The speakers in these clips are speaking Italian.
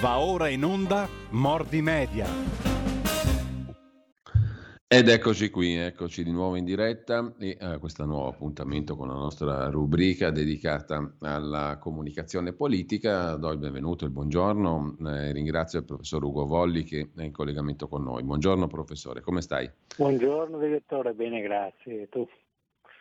Va ora in onda Mordi Media. Ed eccoci qui, eccoci di nuovo in diretta e a questo nuovo appuntamento con la nostra rubrica dedicata alla comunicazione politica. Do il benvenuto, il buongiorno, eh, ringrazio il professor Ugo Volli che è in collegamento con noi. Buongiorno professore, come stai? Buongiorno direttore, bene grazie. E tu?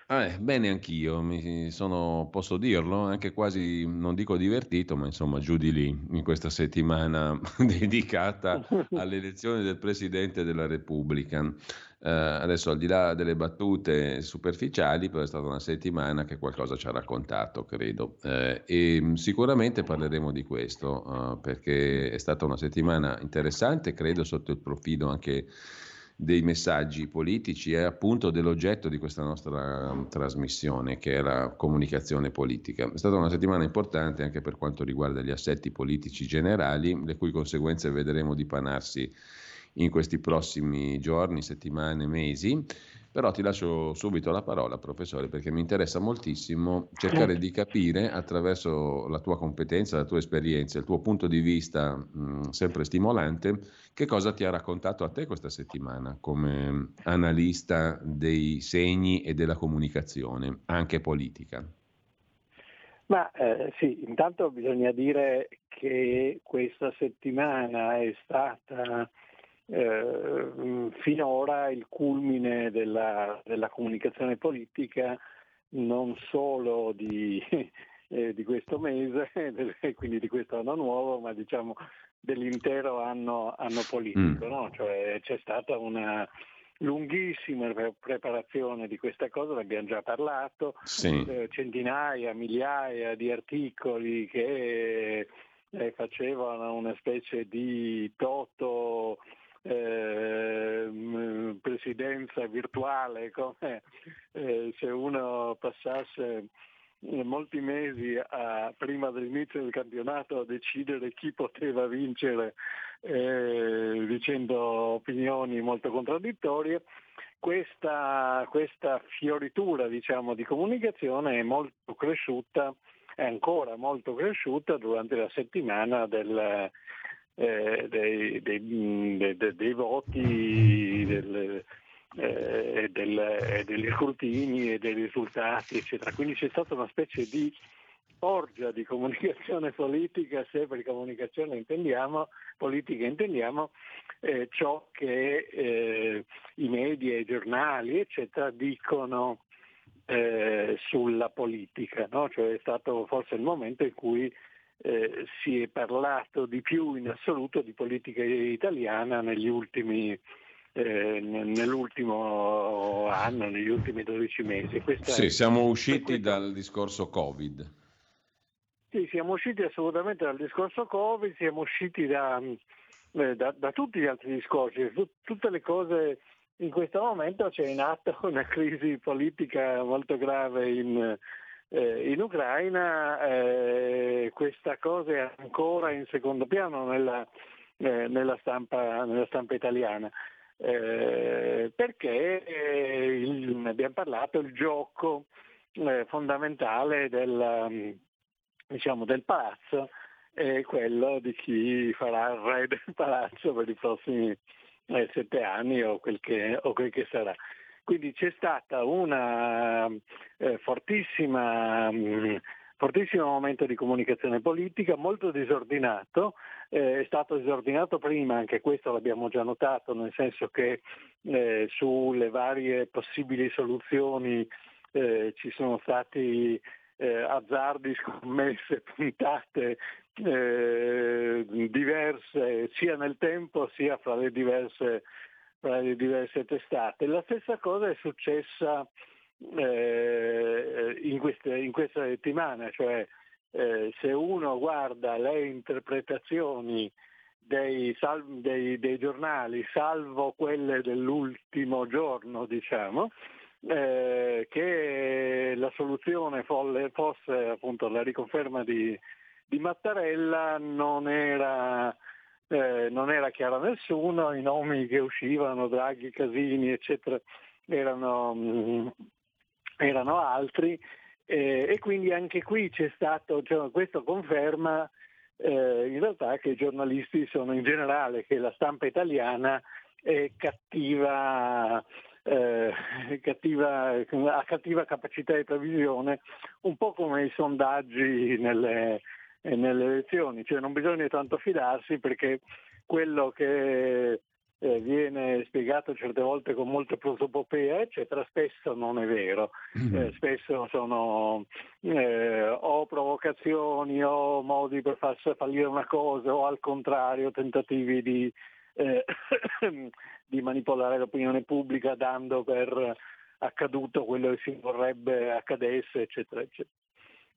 Eh, bene anch'io, mi sono, posso dirlo, anche quasi, non dico divertito, ma insomma giù di lì in questa settimana dedicata all'elezione del Presidente della Repubblica. Eh, adesso al di là delle battute superficiali, però è stata una settimana che qualcosa ci ha raccontato, credo. Eh, e sicuramente parleremo di questo, eh, perché è stata una settimana interessante, credo, sotto il profilo anche dei messaggi politici e appunto dell'oggetto di questa nostra um, trasmissione che è la comunicazione politica. È stata una settimana importante anche per quanto riguarda gli assetti politici generali, le cui conseguenze vedremo dipanarsi in questi prossimi giorni, settimane, mesi. Però ti lascio subito la parola, professore, perché mi interessa moltissimo cercare di capire attraverso la tua competenza, la tua esperienza, il tuo punto di vista mh, sempre stimolante, che cosa ti ha raccontato a te questa settimana come analista dei segni e della comunicazione, anche politica. Ma eh, sì, intanto bisogna dire che questa settimana è stata eh, finora il culmine della, della, comunicazione politica non solo di, eh, di questo mese, quindi di questo anno nuovo, ma diciamo dell'intero anno, anno politico. Mm. No? Cioè, c'è stata una lunghissima preparazione di questa cosa, ne abbiamo già parlato, sì. eh, centinaia, migliaia di articoli che eh, facevano una specie di toto eh, presidenza virtuale, come eh, se uno passasse molti mesi a, prima dell'inizio del campionato a decidere chi poteva vincere eh, dicendo opinioni molto contraddittorie. Questa, questa fioritura diciamo, di comunicazione è molto cresciuta, è ancora molto cresciuta durante la settimana del, eh, dei, dei, dei, dei, voti, del, eh, del, degli scrutini e dei risultati, eccetera. Quindi c'è stata una specie di orgia di comunicazione politica, se per comunicazione intendiamo, politica intendiamo eh, ciò che eh, i media, i giornali, eccetera, dicono eh, sulla politica. No? Cioè è stato forse il momento in cui eh, si è parlato di più in assoluto di politica italiana negli ultimi eh, nell'ultimo anno, negli ultimi 12 mesi. Questa sì, siamo usciti dal discorso Covid. Sì, siamo usciti assolutamente dal discorso Covid, siamo usciti da, eh, da, da tutti gli altri discorsi, tutte le cose in questo momento c'è in atto una crisi politica molto grave in, eh, in Ucraina, eh, questa cosa è ancora in secondo piano nella, eh, nella, stampa, nella stampa, italiana. Eh, perché eh, il, ne abbiamo parlato, il gioco eh, fondamentale del, diciamo, del palazzo è quello di chi farà il re del palazzo per i prossimi sette anni o quel che, o quel che sarà. Quindi c'è stata una eh, fortissima mh, mm, fortissimo momento di comunicazione politica, molto disordinato, eh, è stato disordinato prima, anche questo l'abbiamo già notato, nel senso che eh, sulle varie possibili soluzioni eh, ci sono stati eh, azzardi, scommesse, puntate eh, diverse sia nel tempo sia fra le diverse tra le diverse testate. La stessa cosa è successa eh, in, queste, in, questa settimana, cioè eh, se uno guarda le interpretazioni dei, salv- dei, dei, giornali, salvo quelle dell'ultimo giorno, diciamo, eh, che la soluzione folle, fosse appunto la riconferma di, di Mattarella non era eh, non era chiaro a nessuno, i nomi che uscivano, Draghi, Casini, eccetera, erano, mh, mm, erano altri eh, e quindi anche qui c'è stato, cioè, questo conferma eh, in realtà che i giornalisti sono in generale, che la stampa italiana è cattiva, eh, cattiva, ha cattiva capacità di previsione, un po' come i sondaggi nelle, nelle elezioni, cioè non bisogna tanto fidarsi perché quello che eh, viene spiegato certe volte con molta prosopopea, eccetera, spesso non è vero. Mm-hmm. Eh, spesso sono eh, o provocazioni o modi per far fallire una cosa o al contrario tentativi di, eh, di manipolare l'opinione pubblica dando per accaduto quello che si vorrebbe accadesse, eccetera, eccetera.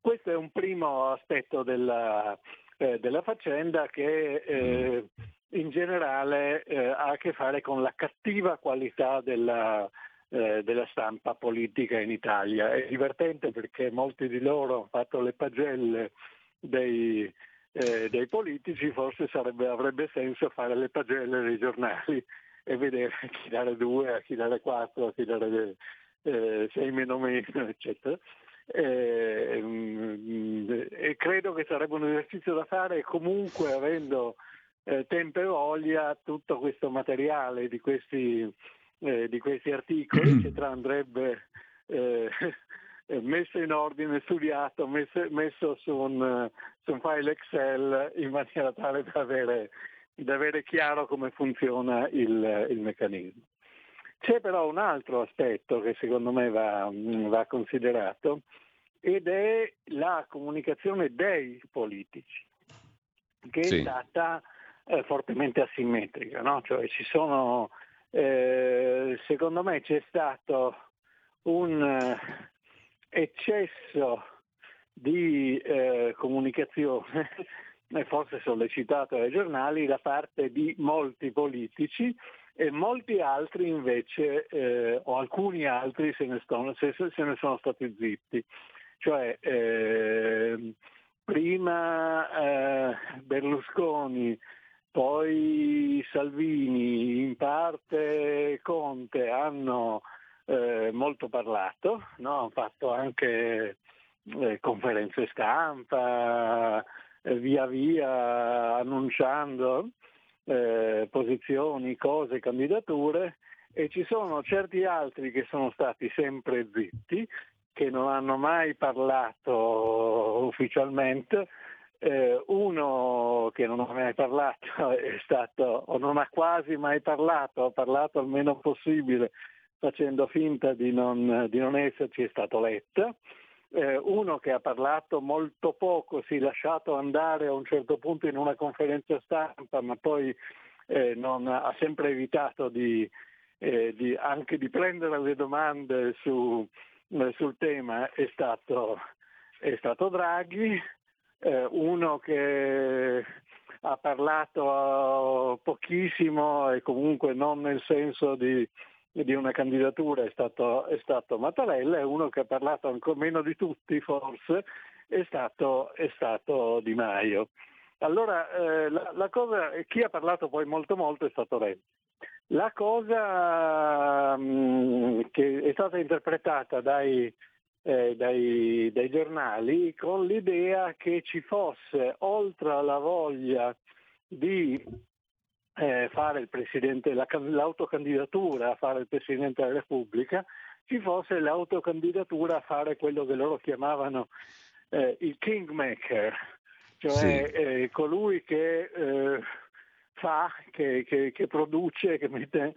Questo è un primo aspetto della, eh, della faccenda che eh, in generale eh, ha a che fare con la cattiva qualità della, eh, della, stampa politica in Italia. È divertente perché molti di loro hanno fatto le pagelle dei, eh, dei politici, forse sarebbe, avrebbe senso fare le pagelle dei giornali e vedere a chi dare due, a chi dare quattro, a chi dare eh, sei meno meno, eccetera. Eh, e credo che sarebbe un esercizio da fare comunque avendo eh, tempo e voglia tutto questo materiale di questi, eh, di questi articoli, eccetera, andrebbe eh, messo in ordine, studiato, messo, messo su, un, su, un, file Excel in maniera tale da avere, da avere chiaro come funziona il, il, meccanismo. C'è però un altro aspetto che secondo me va, va considerato ed è la comunicazione dei politici, che sì. è stata eh, fortemente asimmetrica. No? Cioè, sono, eh, secondo me c'è stato un eh, eccesso di eh, comunicazione, forse sollecitato dai giornali, da parte di molti politici e molti altri invece, eh, o alcuni altri se ne, sono, se, se ne sono stati zitti. Cioè, eh, prima eh, Berlusconi poi Salvini, in parte Conte hanno eh, molto parlato, no? hanno fatto anche eh, conferenze stampa, eh, via via annunciando eh, posizioni, cose, candidature e ci sono certi altri che sono stati sempre zitti, che non hanno mai parlato ufficialmente eh, uno che non ha mai parlato è stato, o non ha quasi mai parlato, ha parlato il meno possibile facendo finta di non, di non esserci, è stato Letta. Eh, uno che ha parlato molto poco, si è lasciato andare a un certo punto in una conferenza stampa, ma poi eh, non, ha sempre evitato di, eh, di, anche di prendere le domande su, eh, sul tema, è stato, è stato Draghi. Eh, uno che ha parlato pochissimo e comunque non nel senso di, di una candidatura è stato, è stato, Mattarella e uno che ha parlato ancora meno di tutti forse è stato, è stato Di Maio. Allora eh, la, la, cosa, chi ha parlato poi molto molto è stato Renzi. La cosa mh, mm, che è stata interpretata dai, eh, dai, dai, giornali con l'idea che ci fosse, oltre alla voglia di eh, fare il presidente, la, l'autocandidatura a fare il Presidente della Repubblica, ci fosse l'autocandidatura a fare quello che loro chiamavano eh, il kingmaker, cioè sì. Eh, colui che eh, fa, che, che, che produce, che mette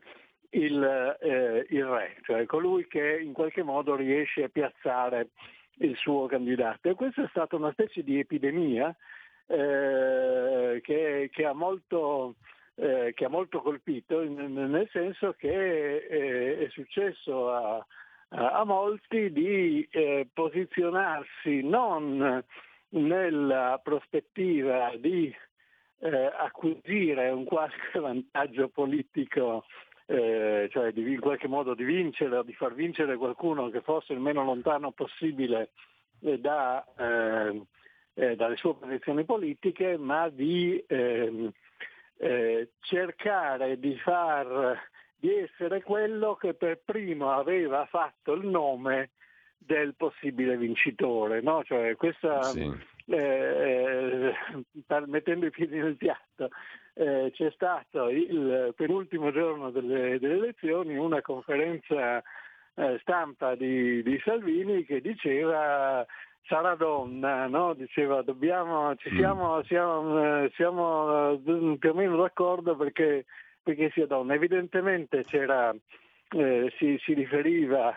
il, eh, il re, cioè colui che in qualche modo riesce a piazzare il suo candidato. E questa è stata una specie di epidemia eh, che, che, ha molto, eh, che, ha molto, colpito, nel senso che eh, è successo a, a molti di eh, posizionarsi non nella prospettiva di eh, acquisire un qualche vantaggio politico eh, cioè di, in qualche modo di vincere o di far vincere qualcuno che fosse il meno lontano possibile eh, da, ehm, eh, dalle sue posizioni politiche, ma di ehm, eh, cercare di far di essere quello che per primo aveva fatto il nome del possibile vincitore. No? Cioè questa, sì. Eh, mettendo i piedi nel piatto, eh, c'è stato il penultimo giorno delle, delle elezioni una conferenza eh, stampa di, di, Salvini che diceva sarà donna, no? diceva dobbiamo, ci mm. siamo, siamo, siamo eh, più o meno d'accordo perché, perché sia donna. Evidentemente c'era, eh, si, si, riferiva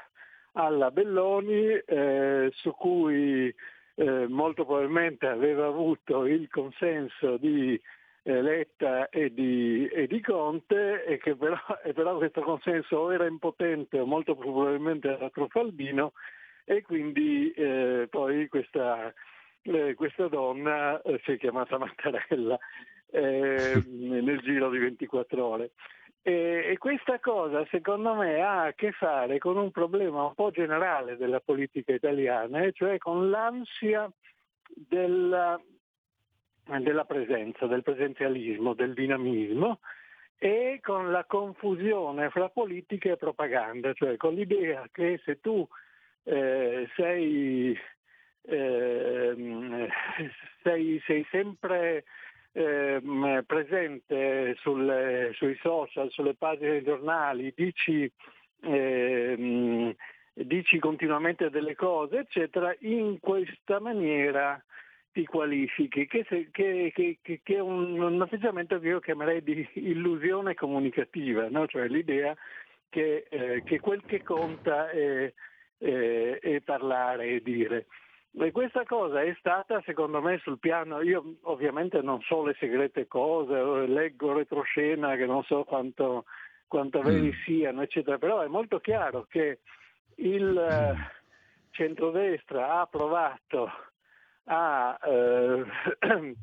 alla Belloni eh, su cui eh, molto probabilmente aveva avuto il consenso di eh, Letta e di, e di, Conte e che però, e però, questo consenso o era impotente o molto probabilmente era truffaldino e quindi eh, poi questa, eh, questa donna eh, si è chiamata Mattarella eh, nel giro di 24 ore. E, e, questa cosa secondo me ha a che fare con un problema un po' generale della politica italiana, cioè con l'ansia della, della presenza, del presenzialismo, del dinamismo e con la confusione fra politica e propaganda, cioè con l'idea che se tu eh, sei, eh, sei, sei, sempre eh, presente sulle, sui social, sulle pagine dei giornali, dici, ehm, dici continuamente delle cose, eccetera, in questa maniera ti qualifichi, che, se, che, che, che, è un, un, atteggiamento che io chiamerei di illusione comunicativa, no? cioè l'idea che, eh, che, quel che conta è, è, è, parlare e dire. E questa cosa è stata secondo me sul piano, io ovviamente non so le segrete cose, leggo retroscena che non so quanto, quanto veri mm. siano, eccetera, però è molto chiaro che il eh, centrodestra ha provato a eh,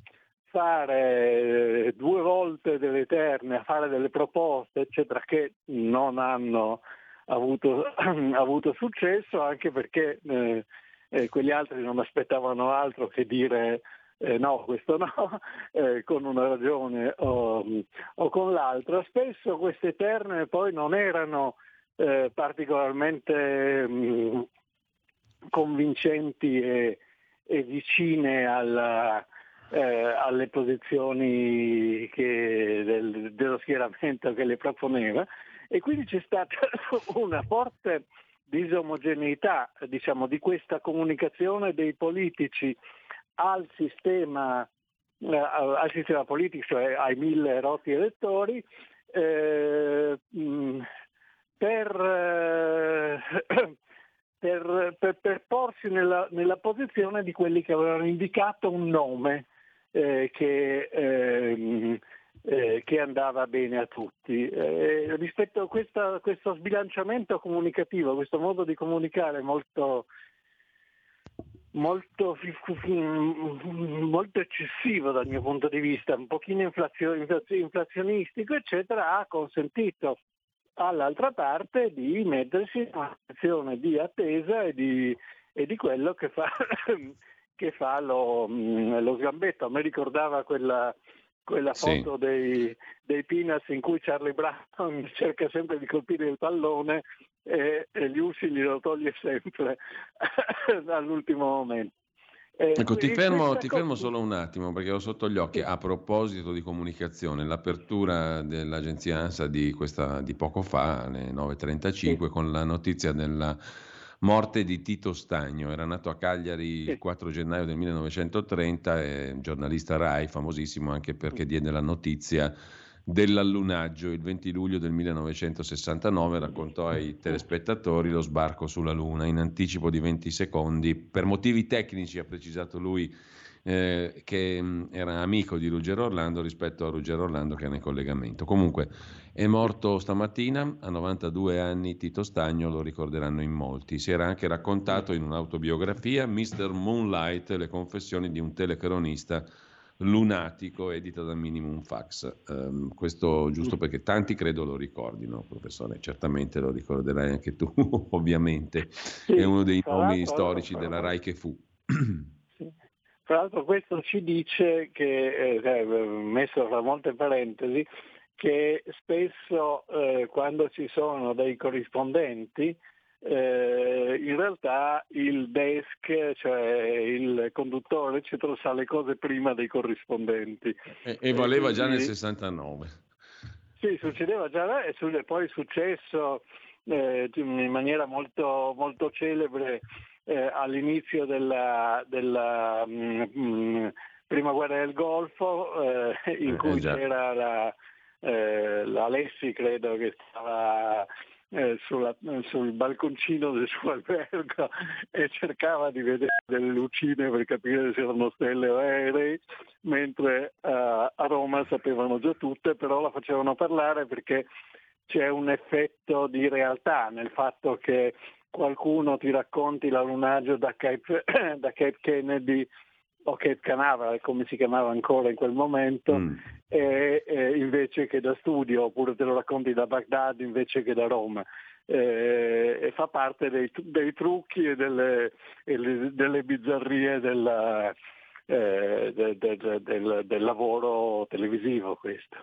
fare due volte delle eterne, a fare delle proposte, eccetera, che non hanno avuto, avuto successo, anche perché eh, eh, quegli altri non aspettavano altro che dire eh, no, questo no, eh, con una ragione o, o, con l'altra. Spesso queste eterne poi non erano eh, particolarmente mh, mm, convincenti e, e vicine alla, eh, alle posizioni che, del, dello schieramento che le proponeva e quindi c'è stata una forte disomogeneità diciamo, di questa comunicazione dei politici al sistema, eh, al sistema politico, cioè ai mille rotti elettori, eh, per, eh, per, per, per porsi nella, nella, posizione di quelli che avevano indicato un nome eh, che, eh, che, andava bene a tutti. Eh, rispetto a questa, questo sbilanciamento comunicativo, questo modo di comunicare molto, molto, molto, eccessivo dal mio punto di vista, un pochino inflazionistico, eccetera, ha consentito all'altra parte di mettersi in una situazione di attesa e di, e di quello che fa, che fa lo, mm, lo, sgambetto. A me ricordava quella, quella foto sì. dei, dei Peanuts in cui Charlie Brown cerca sempre di colpire il pallone e, e gli Ursi glielo toglie sempre all'ultimo momento. Eh, ecco, ti fermo, ti fermo, solo un attimo perché ho sotto gli occhi, a proposito di comunicazione, l'apertura dell'agenzia ANSA di, questa, di poco fa, alle 9.35, sì. con la notizia della morte di Tito Stagno. Era nato a Cagliari il 4 gennaio del 1930, è giornalista RAI, famosissimo anche perché diede la notizia dell'allunaggio. Il 20 luglio del 1969 raccontò ai telespettatori lo sbarco sulla Luna in anticipo di 20 secondi. Per motivi tecnici ha precisato lui eh, che mh, era amico di Ruggero Orlando rispetto a Ruggero Orlando che era in collegamento. Comunque è morto stamattina a 92 anni Tito Stagno, lo ricorderanno in molti. Si era anche raccontato in un'autobiografia Mr. Moonlight, le confessioni di un telecronista lunatico edita da Minimum Fax. Um, questo giusto perché tanti credo lo ricordino, professore, certamente lo ricorderai anche tu, ovviamente. Sì, È uno dei nomi storici della RAI che fu. Tra l'altro questo ci dice che, eh, messo tra molte parentesi, che spesso eh, quando ci sono dei corrispondenti eh, in realtà il desk, cioè il conduttore, eccetera, sa le cose prima dei corrispondenti. E, e valeva quindi, già nel 69. Sì, succedeva già e poi è successo eh, in maniera molto, molto celebre eh, all'inizio della, della mh, mm, mh, prima guerra del Golfo, eh, in eh, cui c'era la, eh, l'Alessi, credo che stava eh, sulla, sul balconcino del suo albergo e cercava di vedere delle lucine per capire se erano stelle o aerei, mentre uh, a Roma sapevano già tutte, però la facevano parlare perché c'è un effetto di realtà nel fatto che qualcuno ti racconti l'allunaggio da Cape, da Cape Kennedy o Cape Canaveral, come si chiamava ancora in quel momento, mm. e, e invece che da studio, oppure te lo racconti da Baghdad invece che da Roma. Eh, e fa parte dei, dei trucchi e delle, e le, delle bizzarrie della, eh, de, de, de, del, del lavoro televisivo questo.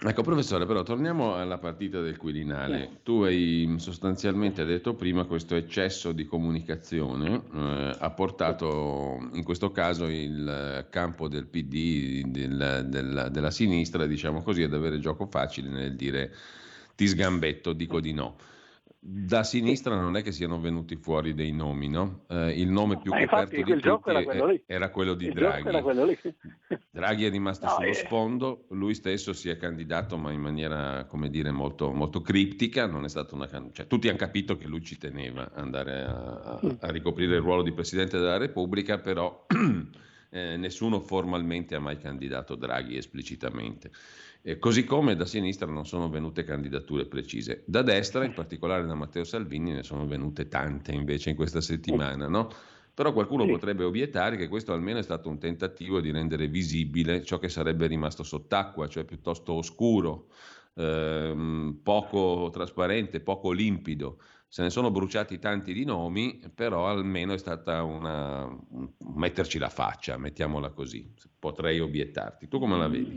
Ecco, professore, però torniamo alla partita del Quirinale. Tu hai sostanzialmente detto prima questo eccesso di comunicazione eh, ha portato in questo caso il campo del PD, del, del, della sinistra, diciamo così, ad avere gioco facile nel dire ti sgambetto, dico di no da sinistra non è che siano venuti fuori dei nomi, no? Eh, il nome più Ma coperto di tutti era quello, era quello di il Draghi. Quello Draghi è rimasto no, sullo eh. sfondo, lui stesso si è candidato ma in maniera, come dire, molto, molto criptica, non è stata una cioè, tutti hanno capito che lui ci teneva andare a, mm. a, ricoprire il ruolo di Presidente della Repubblica, però eh, nessuno formalmente ha mai candidato Draghi esplicitamente. Eh, così come da sinistra non sono venute candidature precise. Da destra, in particolare da Matteo Salvini, ne sono venute tante invece in questa settimana, no? Però qualcuno sì. potrebbe obiettare che questo almeno è stato un tentativo di rendere visibile ciò che sarebbe rimasto sott'acqua, cioè piuttosto oscuro, ehm, poco trasparente, poco limpido. Se ne sono bruciati tanti di nomi, però almeno è stata una metterci la faccia, mettiamola così. Potrei obiettarti. Tu come la vedi?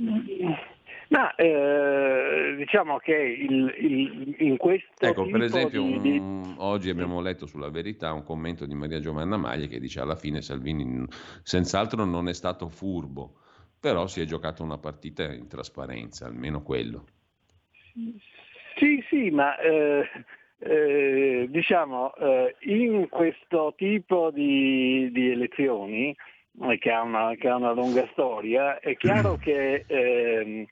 Ma eh, diciamo che il, il, in questo ecco, per esempio, di, di... Un, oggi abbiamo letto sulla verità un commento di Maria Giovanna Maglia che dice alla fine Salvini senz'altro non è stato furbo, però si è giocato una partita in trasparenza, almeno quello. Sì, sì, ma eh, eh, diciamo eh, in questo tipo di, di elezioni eh, che ha, una, che ha, una, lunga storia, è chiaro che ehm,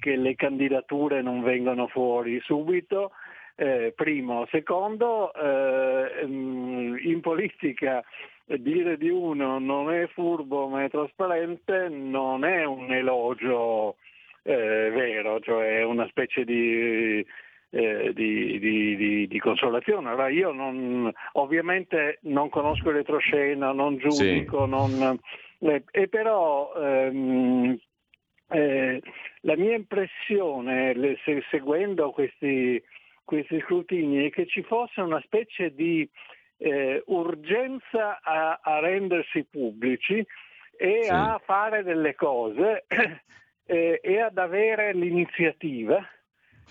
che le candidature non vengano fuori subito, eh, primo. Secondo, eh, mm, in politica dire di uno non è furbo ma è trasparente non è un elogio eh, vero, cioè una specie di, eh, di, di, di, consolazione. Allora io non, ovviamente non conosco retroscena, non giudico, sì. non, eh, e però ehm, eh, la mia impressione, le, se, seguendo questi, questi, scrutini, è che ci fosse una specie di eh, urgenza a, a, rendersi pubblici e sì. a fare delle cose eh, e ad avere l'iniziativa.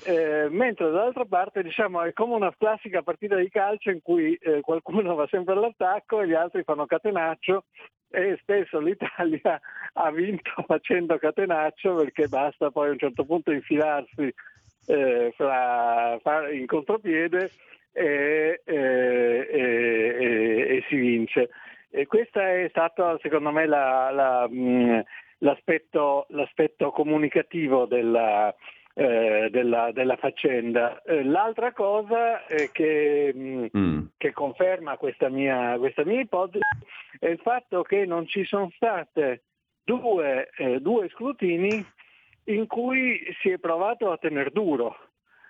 Eh, mentre dall'altra parte diciamo, è come una classica partita di calcio in cui eh, qualcuno va sempre all'attacco e gli altri fanno catenaccio e spesso l'Italia ha vinto facendo catenaccio perché basta poi a un certo punto infilarsi eh, fra, fra, in contropiede e, e, e, e, si vince. E questo è stato secondo me la, la, mh, l'aspetto, l'aspetto, comunicativo della, eh, della, della faccenda. Eh, l'altra cosa che, mm. che, conferma questa mia, questa mia, ipotesi è il fatto che non ci sono state due, eh, due scrutini in cui si è provato a tenere duro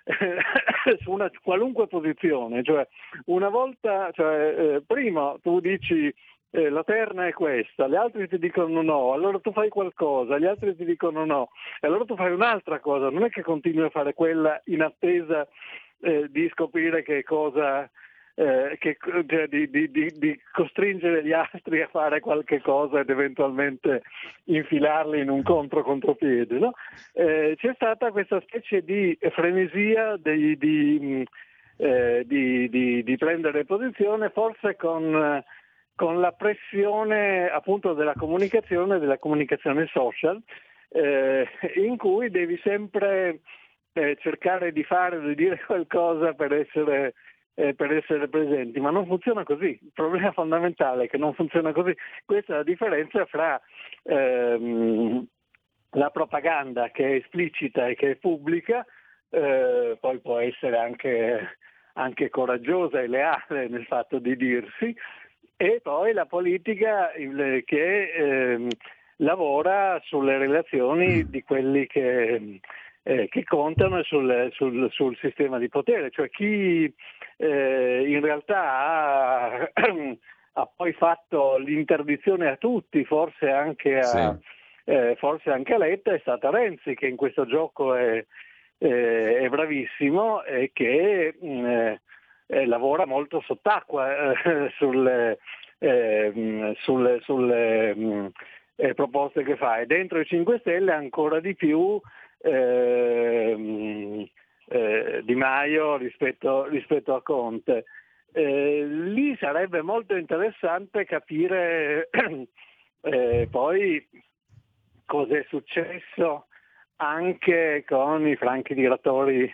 su una qualunque posizione, cioè una volta, cioè, eh, prima tu dici eh, la terna è questa, gli altri ti dicono no, allora tu fai qualcosa, gli altri ti dicono no, e allora tu fai un'altra cosa, non è che continui a fare quella in attesa eh, di scoprire che cosa, eh, che, cioè, di, di, di, di, costringere gli altri a fare qualche cosa ed eventualmente infilarli in un contro contropiede. No? Eh, c'è stata questa specie di frenesia di eh, di, prendere posizione, forse con, con, la pressione appunto della comunicazione, della comunicazione social, eh, in cui devi sempre eh, cercare di fare, di dire qualcosa per essere, eh, per essere presenti, ma non funziona così. Il problema fondamentale è che non funziona così. Questa è la differenza fra ehm, la propaganda che è esplicita e che è pubblica, eh, poi può essere anche, anche, coraggiosa e leale nel fatto di dirsi, e poi la politica il, che eh, lavora sulle relazioni di quelli che, eh, che contano sul, sul, sul, sistema di potere, cioè chi eh, in realtà ha, ha, poi fatto l'interdizione a tutti, forse anche a... Sì. eh, forse anche Letta, è stata Renzi che in questo gioco è, eh, è bravissimo e che mm, eh, eh, lavora molto sott'acqua eh, sulle, eh, sulle, sulle mh, mm, proposte che fa e dentro i 5 Stelle ancora di più mh, Di Maio rispetto, rispetto a Conte. lì sarebbe molto interessante capire poi cosa è successo anche con i franchi direttori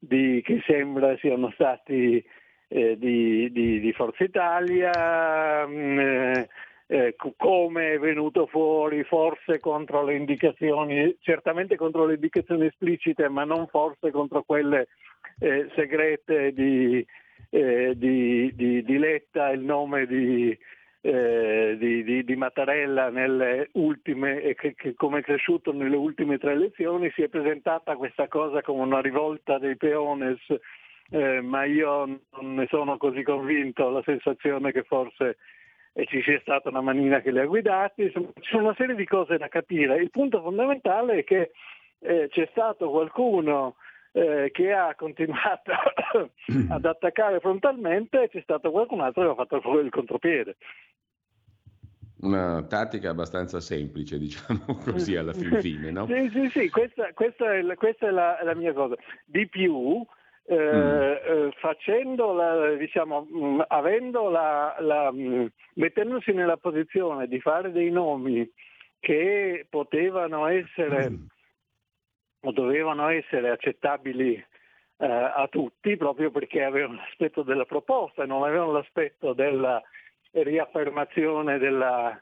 di, che sembra siano stati eh, di, di, di, Forza Italia, mh, mm, eh, eh come è venuto fuori forse contro le indicazioni, certamente contro le indicazioni esplicite, ma non forse contro quelle eh, segrete di, eh, di, Letta, il nome di, di, di, di, Mattarella nelle ultime, che, che, come è cresciuto nelle ultime tre elezioni, si è presentata questa cosa come una rivolta dei peones, eh, ma io non ne sono così convinto, ho la sensazione che forse eh, ci sia stata una manina che li ha guidati, insomma, ci sono una serie di cose da capire. Il punto fondamentale è che eh, c'è stato qualcuno eh, che ha continuato ad attaccare frontalmente e c'è stato qualcun altro che ha fatto il contropiede. Una tattica abbastanza semplice, diciamo così, alla fin fine, no? sì, sì, sì, questa, questa è, la, questa è la, la, mia cosa. Di più, eh, mm. eh, facendo la, diciamo, mm, avendo la, la, mm, mettendosi nella posizione di fare dei nomi che potevano essere mm o dovevano essere accettabili eh, a tutti proprio perché avevano l'aspetto della proposta e non avevano l'aspetto della riaffermazione della,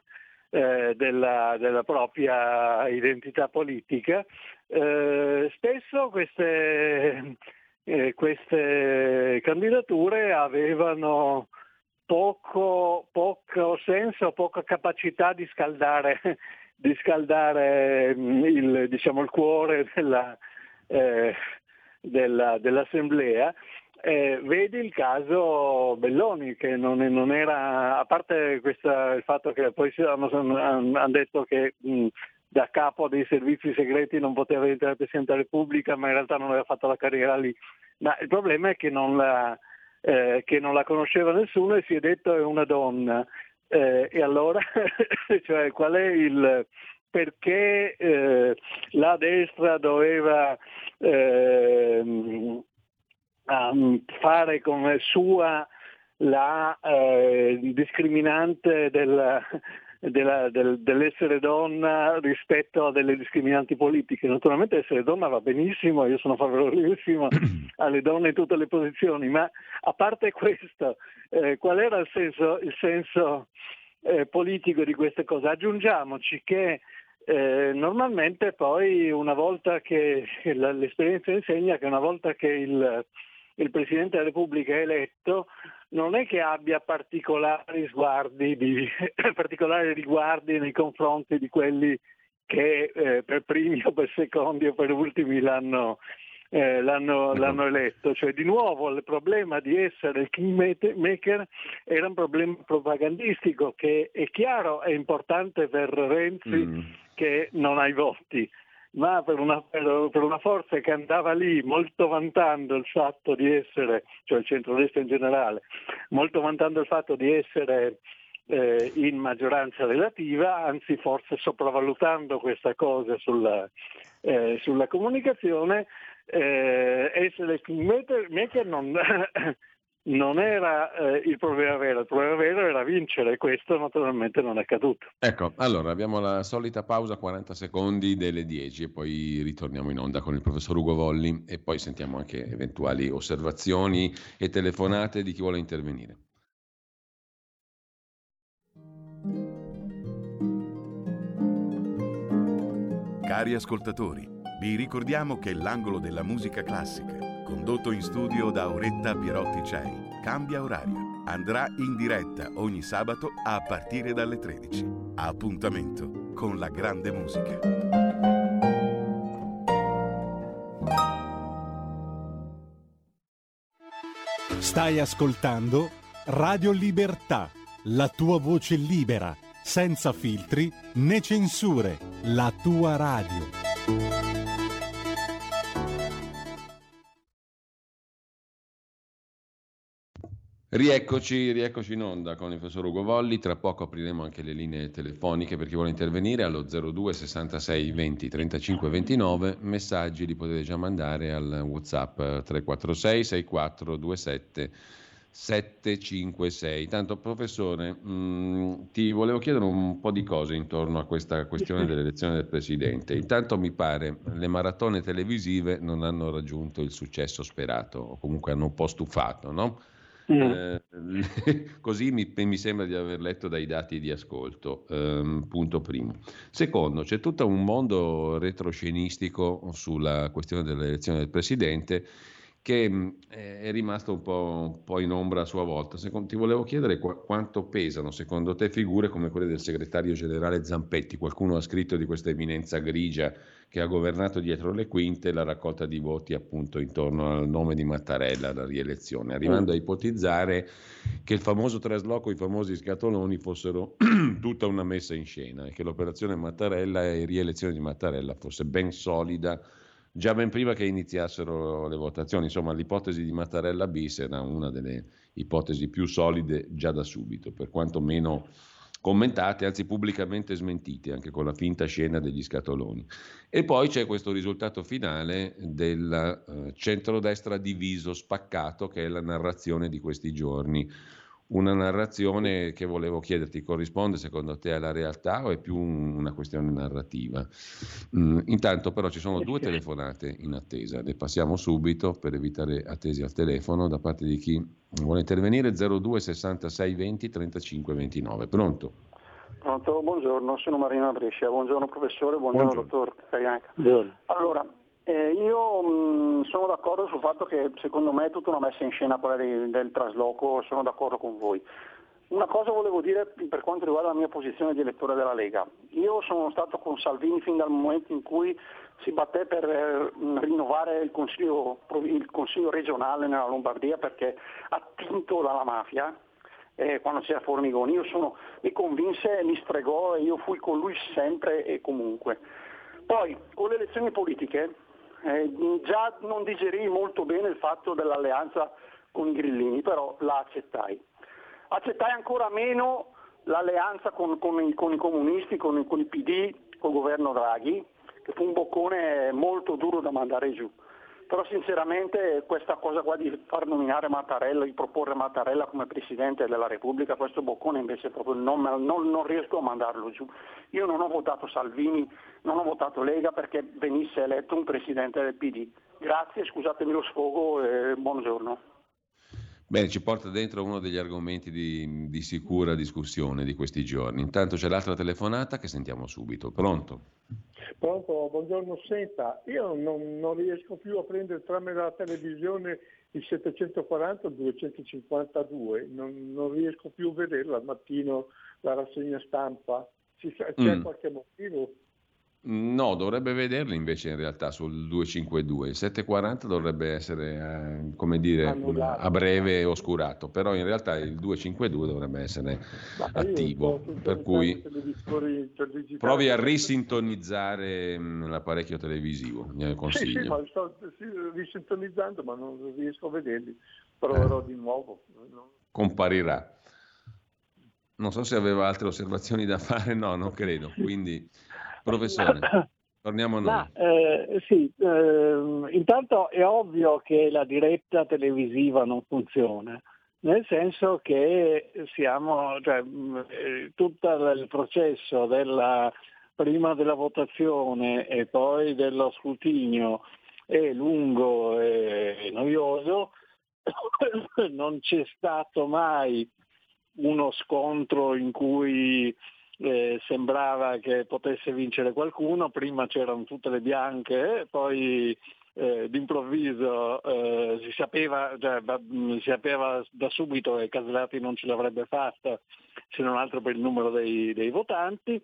eh, della, della propria identità politica. Eh, spesso queste, eh, queste, candidature avevano poco, poco senso, poca capacità di scaldare di scaldare mm, il, diciamo, il cuore della, eh, della, dell'assemblea. Eh, vedi il caso Belloni che non, non era, a parte questa, il fatto che poi hanno, hanno detto che mh, mm, da capo dei servizi segreti non poteva diventare Presidente della Repubblica, ma in realtà non aveva fatto la carriera lì. Ma il problema è che non la, eh, che non la conosceva nessuno e si è detto è una donna. Eh, e allora, cioè, qual è il perché eh, la destra doveva eh, fare come sua la eh, discriminante della, della, del, dell'essere donna rispetto a delle discriminanti politiche. Naturalmente essere donna va benissimo, io sono favorevolissimo alle donne in tutte le posizioni, ma a parte questo, eh, qual era il senso, il senso eh, politico di queste cose? Aggiungiamoci che eh, normalmente poi una volta che l'esperienza insegna che una volta che il, il Presidente della Repubblica è eletto non è che abbia particolari sguardi, di, particolari riguardi nei confronti di quelli che eh, per primi o per secondi o per ultimi l'hanno, eh, l'hanno, l'hanno, eletto. Cioè di nuovo il problema di essere il kingmaker era un problema propagandistico che è chiaro è importante per Renzi mm. che non ha i voti ma per una, per una, forza che andava lì molto vantando il fatto di essere, cioè il centrodestra in generale, molto vantando il fatto di essere eh, in maggioranza relativa, anzi forse sopravvalutando questa cosa sulla, eh, sulla comunicazione, eh, essere kingmaker non, non era eh, il problema vero, il problema vero era vincere e questo naturalmente non è accaduto. Ecco, allora abbiamo la solita pausa 40 secondi delle 10 e poi ritorniamo in onda con il professor Ugo Volli e poi sentiamo anche eventuali osservazioni e telefonate di chi vuole intervenire. Cari ascoltatori, vi ricordiamo che l'angolo della musica classica, condotto in studio da Auretta Pierotti Cei, cambia orario. Andrà in diretta ogni sabato a partire dalle 13. Appuntamento con la grande musica. Stai ascoltando Radio Libertà, la tua voce libera senza filtri né censure, la tua radio. Rieccoci, rieccoci in onda con il professor Ugo Volli, tra poco apriremo anche le linee telefoniche per chi vuole intervenire allo 02 66 20 35 29, messaggi li potete già mandare al Whatsapp 346 6427 756. Tanto professore, mh, mm, ti volevo chiedere un po' di cose intorno a questa questione dell'elezione del presidente. Intanto mi pare le maratone televisive non hanno raggiunto il successo sperato o comunque hanno un po' stufato, no? Mm. Eh, così mi, mi, sembra di aver letto dai dati di ascolto, ehm, punto primo. Secondo, c'è tutto un mondo retroscenistico sulla questione dell'elezione del presidente che mm, è rimasto un po', un po', in ombra a sua volta. Secondo, ti volevo chiedere qu- quanto pesano secondo te figure come quelle del segretario generale Zampetti. Qualcuno ha scritto di questa eminenza grigia che ha governato dietro le quinte la raccolta di voti appunto intorno al nome di Mattarella alla rielezione, arrivando a ipotizzare che il famoso trasloco, i famosi scatoloni fossero tutta una messa in scena e che l'operazione Mattarella e rielezione di Mattarella fosse ben solida già ben prima che iniziassero le votazioni. Insomma, l'ipotesi di Mattarella bis era una delle ipotesi più solide già da subito, per quanto meno commentate, anzi pubblicamente smentite, anche con la finta scena degli scatoloni. E poi c'è questo risultato finale del uh, centrodestra diviso, spaccato, che è la narrazione di questi giorni una narrazione che volevo chiederti corrisponde secondo te alla realtà o è più una questione narrativa? Mm, intanto però ci sono due telefonate in attesa, le passiamo subito per evitare attesi al telefono da parte di chi vuole intervenire 02 66 20 35 29. Pronto? Pronto, buongiorno, sono Marino Brescia, buongiorno professore, buongiorno, buongiorno. dottor Carianca. Allora, eh, io mh, mm, sono d'accordo sul fatto che secondo me è tutta una messa in scena quella di, del trasloco, sono d'accordo con voi. Una cosa volevo dire per quanto riguarda la mia posizione di elettore della Lega. Io sono stato con Salvini fin dal momento in cui si batté per eh, rinnovare il consiglio, il consiglio, regionale nella Lombardia perché ha tinto dalla mafia eh, quando c'era Formigoni. Sono, mi convinse, mi stregò e io fui con lui sempre e comunque. Poi con le elezioni politiche eh, già non digerii molto bene il fatto dell'alleanza con i grillini, però la accettai. Accettai ancora meno l'alleanza con, con, i, con i, comunisti, con, con il PD, col governo Draghi, che fu un boccone molto duro da mandare giù però sinceramente questa cosa qua di far nominare Mattarella, di proporre Mattarella come Presidente della Repubblica, questo boccone invece proprio non, non, non, riesco a mandarlo giù. Io non ho votato Salvini, non ho votato Lega perché venisse eletto un Presidente del PD. Grazie, scusatemi lo sfogo e buongiorno. Bene, ci porta dentro uno degli argomenti di, di, sicura discussione di questi giorni. Intanto c'è l'altra telefonata che sentiamo subito. Pronto? Pronto, buongiorno. Senta, io non, non riesco più a prendere tramite la televisione il 740-252, non, non riesco più a vederla al mattino la rassegna stampa. C'è mm. qualche motivo? No, dovrebbe vederli invece in realtà sul 252. Il 740 dovrebbe essere, eh, come dire, Annullato. a breve oscurato, però in realtà il 252 dovrebbe essere Ma attivo. Per cui provi a risintonizzare mm, l'apparecchio televisivo, ne consiglio. Sì, sì, ma sto sì, risintonizzando, ma non riesco a vederli. Proverò eh. di nuovo. Comparirà. Non so se aveva altre osservazioni da fare, no, non credo. Quindi Professore. Torniamo a noi. Ma, eh, sì, eh, intanto è ovvio che la diretta televisiva non funziona, nel senso che siamo, cioè, eh, tutto il processo della, prima della votazione e poi dello scrutinio è lungo e noioso, non c'è stato mai uno scontro in cui eh, sembrava che potesse vincere qualcuno, prima c'erano tutte le bianche, poi eh, d'improvviso eh, si, sapeva, cioè, si, sapeva, da subito che Caselati non ce l'avrebbe fatta se non altro per il numero dei, dei votanti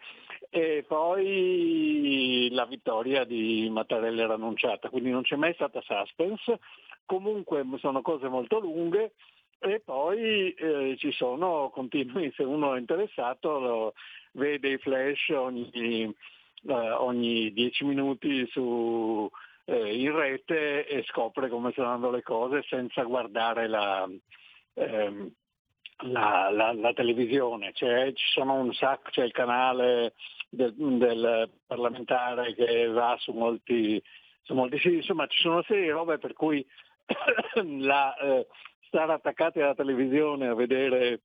e poi la vittoria di Mattarella era annunciata, quindi non c'è mai stata suspense, comunque sono cose molto lunghe e poi eh, ci sono continui, se uno è interessato lo, vede i flash ogni, eh, ogni dieci minuti su, eh, in rete e scopre come stanno andando le cose senza guardare la, ehm, la, la, la televisione. C'è, ci sono un sacco, c'è il canale del, del parlamentare che va su molti, su molti siti, insomma ci sono serie di robe per cui la, eh, stare attaccati alla televisione a vedere,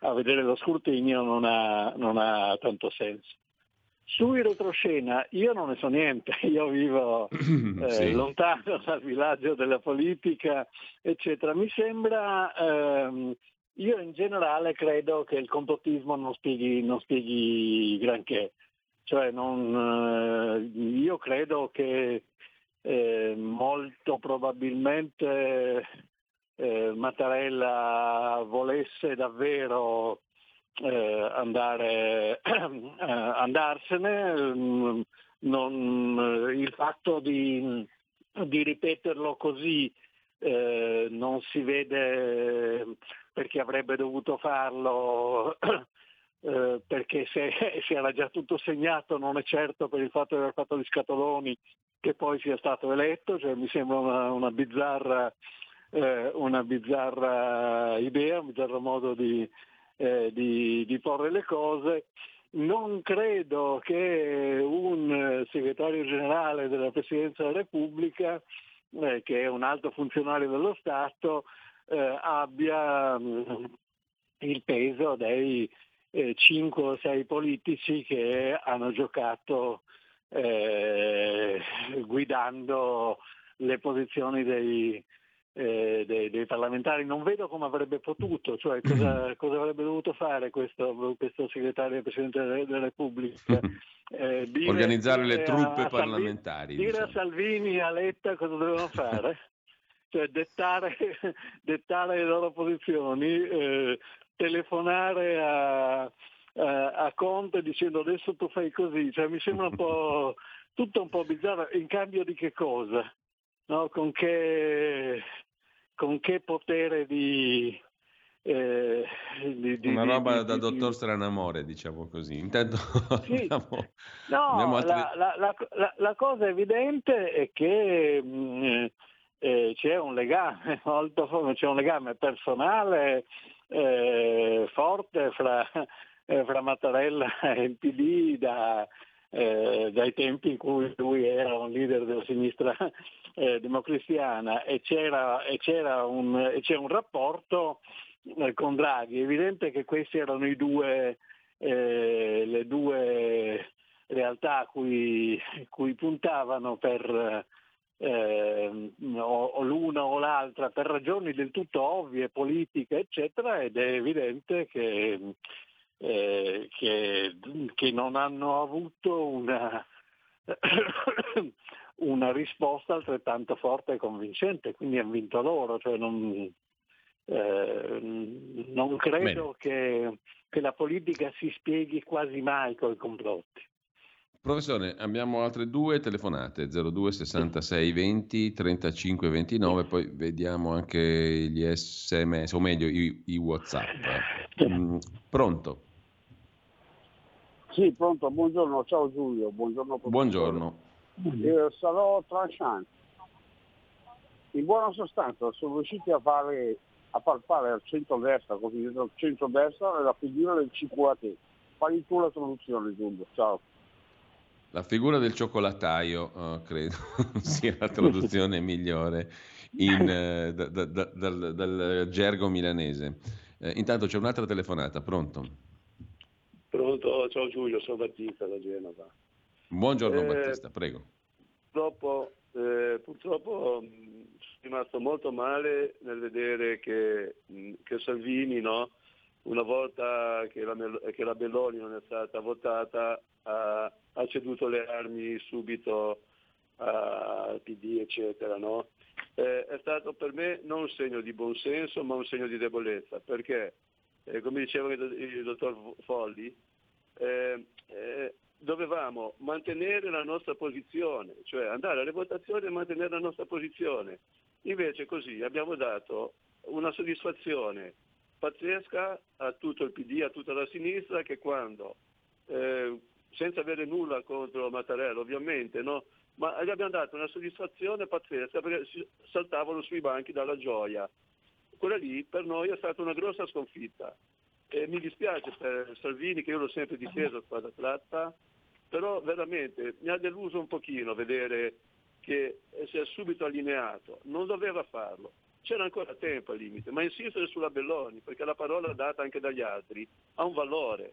a vedere lo scrutinio non ha, non ha tanto senso. Sui retroscena io non ne so niente, io vivo eh, sì. lontano dal villaggio della politica, eccetera. Mi sembra, ehm, io in generale credo che il complottismo non spieghi, non spieghi granché. Cioè non, eh, io credo che eh, molto probabilmente eh, Mattarella volesse davvero eh, andare, eh, andarsene, mm, non, il fatto di, di ripeterlo così eh, non si vede perché avrebbe dovuto farlo eh, perché se, se, era già tutto segnato non è certo per il fatto di aver fatto gli scatoloni che poi sia stato eletto, cioè mi sembra una, una bizzarra eh, una bizzarra idea, un bizzarro modo di, eh, di, di porre le cose. Non credo che un segretario generale della Presidenza della Repubblica, eh, che è un alto funzionario dello Stato, eh, abbia mh, mm, il peso dei eh, 5 o 6 politici che hanno giocato eh, guidando le posizioni dei, eh, dei, dei, parlamentari, non vedo come avrebbe potuto, cioè cosa, cosa avrebbe dovuto fare questo, questo segretario del Presidente della, della Repubblica. Eh, dire, Organizzare le truppe a, parlamentari. Salvini, dire a Salvini e a Letta cosa dovevano fare, cioè dettare, dettare, le loro posizioni, eh, telefonare a, a, a, Conte dicendo adesso tu fai così, cioè, mi sembra un po' tutto un po' bizzarro, in cambio di che cosa? No, con, che, con che potere di, eh, di, di, Una roba di, da dottor Stranamore, diciamo così. Intanto sì. abbiamo, no, abbiamo altri... la, la, la, la, cosa evidente è che mh, mm, eh, c'è un legame molto c'è un legame personale eh, forte fra, fra Mattarella e il PD da, eh, dai tempi in cui lui era un leader della sinistra eh, democristiana e c'era, e c'era un, e c'è un rapporto eh, con Draghi. È evidente che queste erano due, eh, le due realtà a cui, cui puntavano per, eh, o, l'una o l'altra per ragioni del tutto ovvie, politiche, eccetera, ed è evidente che, eh, che, che non hanno avuto una, una risposta altrettanto forte e convincente, quindi hanno vinto loro. Cioè non, eh, non credo che, che, la politica si spieghi quasi mai con i complotti. Professore, abbiamo altre due telefonate, 02 66 20 35 29, poi vediamo anche gli sms, o meglio i, i Whatsapp. Mm, pronto? Sì, pronto, buongiorno, ciao Giulio, buongiorno. Buongiorno. Eh, sarò tranchant. In buona sostanza sono riusciti a fare a far fare al centro-destra, cosiddetto centro-destra, la figura del CQAT. Fai tu la soluzione Giulio, ciao. La figura del cioccolataio, oh, credo, sia la traduzione migliore in, eh, da, da, da, dal, dal, gergo milanese. Eh, intanto c'è un'altra telefonata, pronto? Pronto, ciao Giulio, sono Battista da Genova. Buongiorno eh, Battista, prego. Dopo, eh, purtroppo mh, sono rimasto molto male nel vedere che, mh, che Salvini, no, una volta che la, che la, Belloni non è stata votata, ha, ha ceduto le armi subito al PD, eccetera. No? Eh, è stato per me non un segno di buonsenso, ma un segno di debolezza, perché, eh, come diceva il, dottor Folli, eh, eh, dovevamo mantenere la nostra posizione, cioè andare alle votazioni e mantenere la nostra posizione. Invece così abbiamo dato una soddisfazione pazzesca a tutto il PD, a tutta la sinistra, che quando, eh, senza avere nulla contro Mattarella ovviamente, no? ma gli abbiamo dato una soddisfazione pazzesca perché saltavano sui banchi dalla gioia. Quella lì per noi è stata una grossa sconfitta. E mi dispiace per Salvini che io l'ho sempre difeso a spada tratta, però veramente mi ha deluso un pochino vedere che si è subito allineato, non doveva farlo, c'era ancora tempo al limite, ma insistere sulla Belloni, perché la parola data anche dagli altri ha un valore.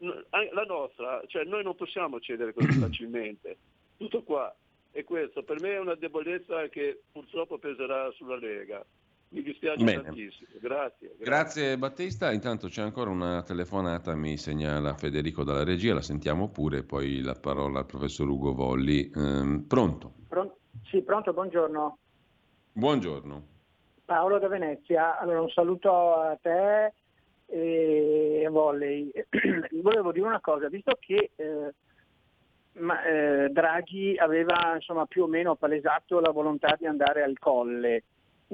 La nostra, cioè noi non possiamo cedere così facilmente, tutto qua. E questo per me è una debolezza che purtroppo peserà sulla Lega. Mi dispiace Bene. tantissimo. Grazie, grazie. Grazie Battista. Intanto c'è ancora una telefonata, mi segnala Federico dalla regia, la sentiamo pure, poi la parola al professor Ugo Volli. Ehm, pronto? Pronto? Sì, pronto, buongiorno. Buongiorno. Paolo da Venezia. Allora un saluto a te e a Volley. Volevo dire una cosa, visto che eh, ma, eh, Draghi aveva insomma, più o meno palesato la volontà di andare al colle.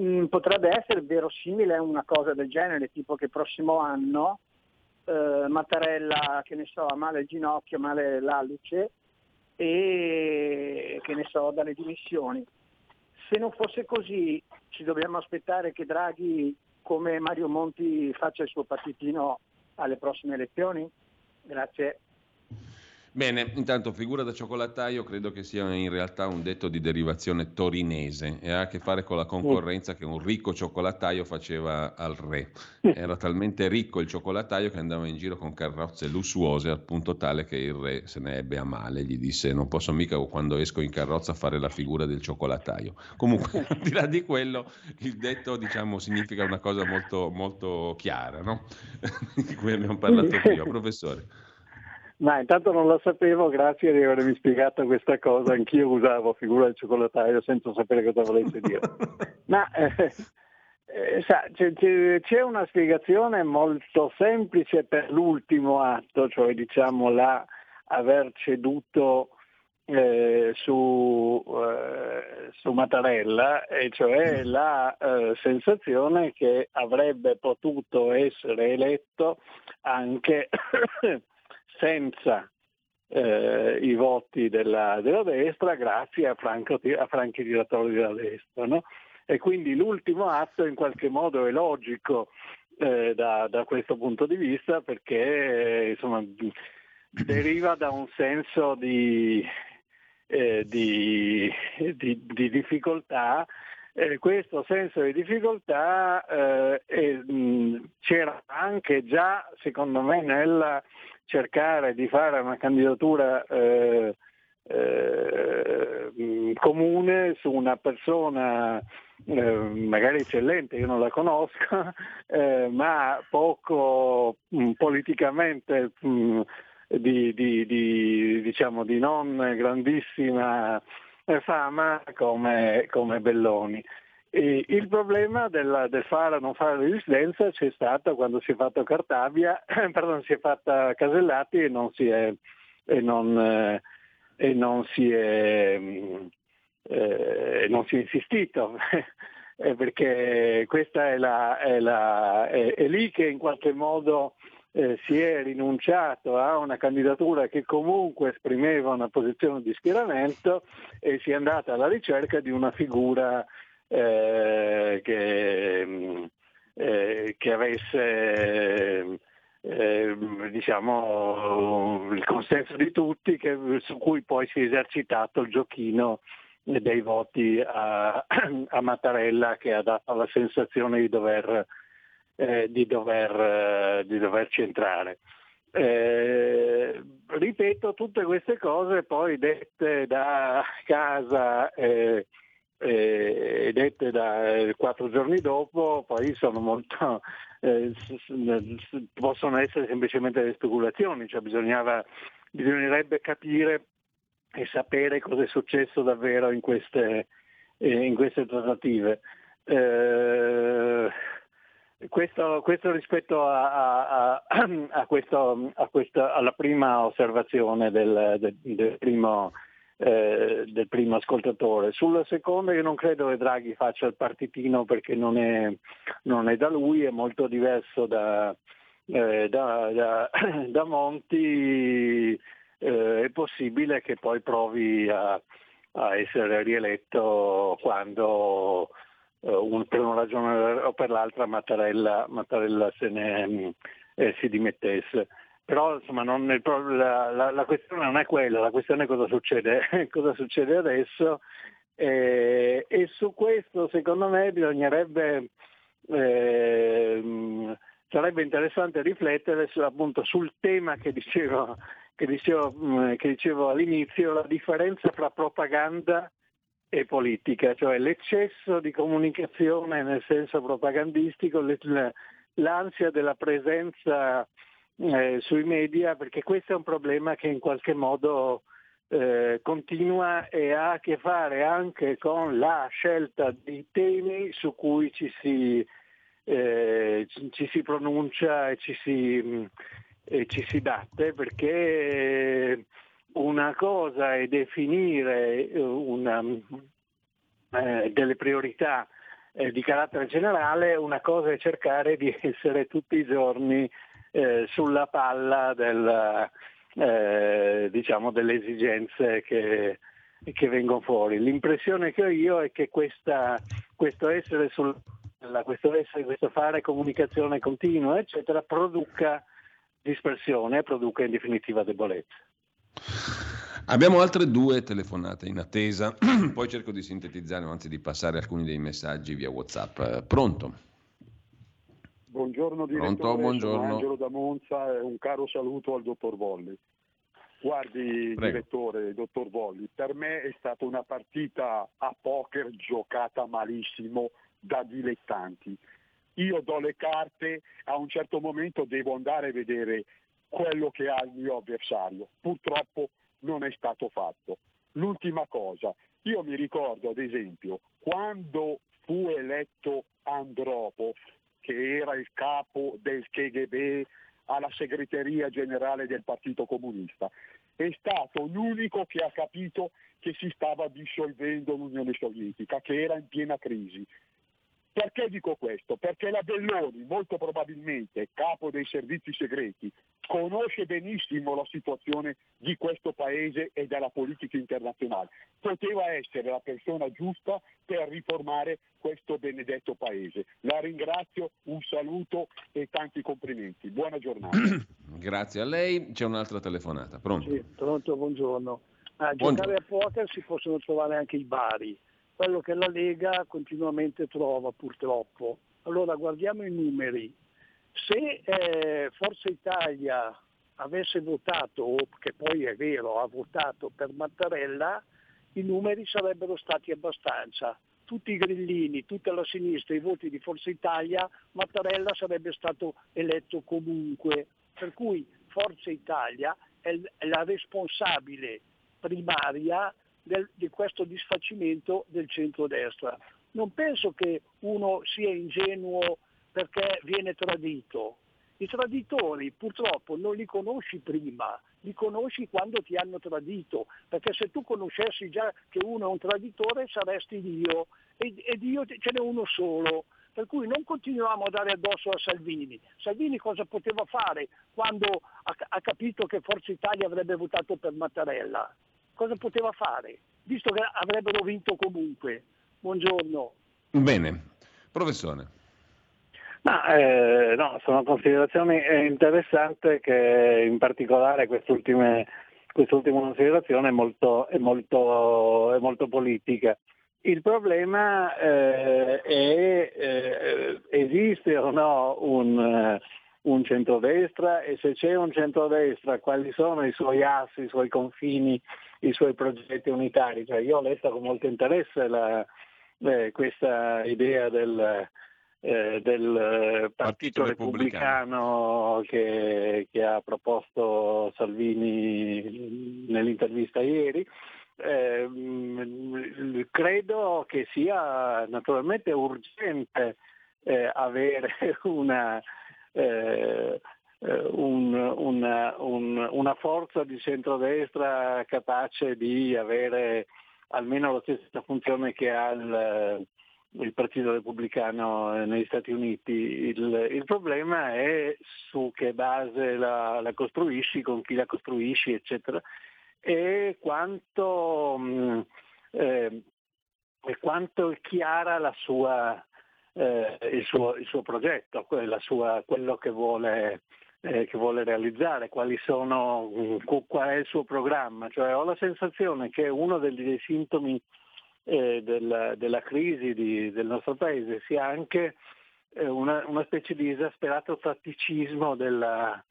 Mm, potrebbe essere verosimile una cosa del genere, tipo che prossimo anno eh, Mattarella, che ne so, ha male il ginocchio, male l'alluce e che ne so, dalle dimissioni. Se non fosse così, ci dobbiamo aspettare che Draghi, come Mario Monti, faccia il suo partitino alle prossime elezioni? Grazie. Bene, intanto figura da cioccolataio credo che sia in realtà un detto di derivazione torinese e ha a che fare con la concorrenza che un ricco cioccolataio faceva al re. Era talmente ricco il cioccolataio che andava in giro con carrozze lussuose al punto tale che il re se ne ebbe a male, gli disse non posso mica quando esco in carrozza fare la figura del cioccolataio. Comunque, al di là di quello, il detto diciamo significa una cosa molto, molto chiara, no? di cui abbiamo parlato prima. Professore. Ma intanto non lo sapevo, grazie di avermi spiegato questa cosa. Anch'io usavo figura del cioccolataio senza sapere cosa volesse dire. Ma eh, eh, sa, c'è, c'è, una spiegazione molto semplice per l'ultimo atto, cioè diciamo la aver ceduto eh, su, eh, su, Mattarella, e cioè la eh, sensazione che avrebbe potuto essere eletto anche senza eh, i voti della, della, destra grazie a, Franco, a franchi tiratori della destra. No? E quindi l'ultimo atto in qualche modo è logico eh, da, da, questo punto di vista perché insomma, deriva da un senso di, eh, di, di, di difficoltà eh, questo senso di difficoltà eh, eh, mh, c'era anche già, secondo me, nel cercare di fare una candidatura eh, eh, comune su una persona eh, magari eccellente, io non la conosco, eh, ma poco mh, politicamente mh, di, di, di, diciamo, di non grandissima fama come, come Belloni. Il problema della, del fare o non fare resistenza c'è stato quando si è fatto Cartabia, pardon, si è fatta Casellati e non si è, e non, eh, e non si è, eh, non si è insistito. perché questa è, la, è, la, è, è, lì che in qualche modo eh, si è rinunciato a una candidatura che comunque esprimeva una posizione di schieramento e si è andata alla ricerca di una figura eh, che, eh, che, avesse eh, diciamo, il consenso di tutti che, su cui poi si è esercitato il giochino dei voti a, a Mattarella che ha dato la sensazione di dover, eh, di dover, eh, di dover centrare. Eh, ripeto, tutte queste cose poi dette da casa eh, eh, dette da eh, quattro giorni dopo, poi sono molto, eh, possono essere semplicemente delle speculazioni, cioè bisognerebbe capire e sapere cosa è successo davvero in queste, eh, in queste trattative. Eh, questo, questo, rispetto a, a, a questo, questa, alla prima osservazione del, del, del, primo, eh, del, primo, ascoltatore. Sulla seconda io non credo che Draghi faccia il partitino perché non è, non è da lui, è molto diverso da, eh, da, da, da Monti eh, è possibile che poi provi a, a essere rieletto quando eh, un, per una ragione o per l'altra Mattarella, Mattarella se ne, eh, si dimettesse. Però insomma, non, la, la, la, questione non è quella, la questione è cosa succede, cosa succede adesso. E su questo secondo me bisognerebbe eh, sarebbe interessante riflettere su, appunto, sul tema che dicevo che dicevo, che dicevo all'inizio, la differenza fra propaganda e politica, cioè l'eccesso di comunicazione nel senso propagandistico, l'ansia della presenza eh, sui media, perché questo è un problema che in qualche modo eh, continua e ha a che fare anche con la scelta dei temi su cui ci si, eh, ci si pronuncia e ci si, eh, ci si batte perché una cosa è definire eh, una, eh, delle priorità eh, di carattere generale, una cosa è cercare di essere tutti i giorni eh, sulla palla del, eh, diciamo, delle esigenze che, che, vengono fuori. L'impressione che ho io è che questa, questo essere sul questo essere, questo fare comunicazione continua, eccetera, produca dispersione produca in definitiva debolezza. Abbiamo altre due telefonate in attesa, poi cerco di sintetizzare, anzi di passare alcuni dei messaggi via WhatsApp. Pronto? Buongiorno direttore, Pronto, buongiorno. sono Angelo da Monza e un caro saluto al dottor Volli. Guardi, Prego. direttore, dottor Volli, per me è stata una partita a poker giocata malissimo da dilettanti io do le carte, a un certo momento devo andare a vedere quello che ha il mio avversario. Purtroppo non è stato fatto. L'ultima cosa, io mi ricordo ad esempio quando fu eletto Andropov, che era il capo del KGB alla segreteria generale del Partito Comunista, è stato l'unico che ha capito che si stava dissolvendo l'Unione Sovietica, che era in piena crisi perché dico questo? Perché la Belloni, molto probabilmente capo dei servizi segreti, conosce benissimo la situazione di questo paese e della politica internazionale. Poteva essere la persona giusta per riformare questo benedetto paese. La ringrazio, un saluto e tanti complimenti. Buona giornata. Grazie a lei. C'è un'altra telefonata. Pronto? Sì, pronto, buongiorno. A giocare a poker si possono trovare anche i bari quello che la Lega continuamente trova purtroppo. Allora guardiamo i numeri. Se eh, Forza Italia avesse votato, che poi è vero, ha votato per Mattarella, i numeri sarebbero stati abbastanza. Tutti i grillini, tutta la sinistra, i voti di Forza Italia, Mattarella sarebbe stato eletto comunque. Per cui Forza Italia è la responsabile primaria del, di questo disfacimento del centrodestra. Non penso che uno sia ingenuo perché viene tradito. I traditori purtroppo non li conosci prima, li conosci quando ti hanno tradito, perché se tu conoscessi già che uno è un traditore saresti Dio e, e Dio ce n'è uno solo. Per cui non continuiamo a dare addosso a Salvini. Salvini cosa poteva fare quando ha, ha capito che Forza Italia avrebbe votato per Mattarella? Cosa poteva fare, visto che avrebbero vinto comunque. Buongiorno. Bene, professore. No, eh, no, sono considerazioni interessanti che in particolare quest'ultima, quest'ultima considerazione è molto, è, molto, è molto, politica. Il problema eh, è eh, esiste o no un, un centrodestra e se c'è un centrodestra quali sono i suoi assi, i suoi confini, i suoi progetti unitari. Cioè, io ho letto con molto interesse la, eh, questa idea del, eh, del Partito, Partito Repubblicano, Repubblicano che, che, ha proposto Salvini nell'intervista ieri. Eh, credo che sia naturalmente urgente eh, avere una, eh, un, una, un, una, forza di centrodestra capace di avere almeno la stessa funzione che ha il, il Partito Repubblicano negli Stati Uniti. Il, il, problema è su che base la, la, costruisci, con chi la costruisci, eccetera, e quanto, mm, eh, e quanto è chiara la sua, eh, il, suo, il, suo, progetto, sua, quello che vuole, eh, che vuole realizzare, sono, qual è il suo programma. Cioè, ho la sensazione che uno dei sintomi eh, della, della, crisi di, del nostro paese sia anche eh, una, una, specie di esasperato tatticismo della,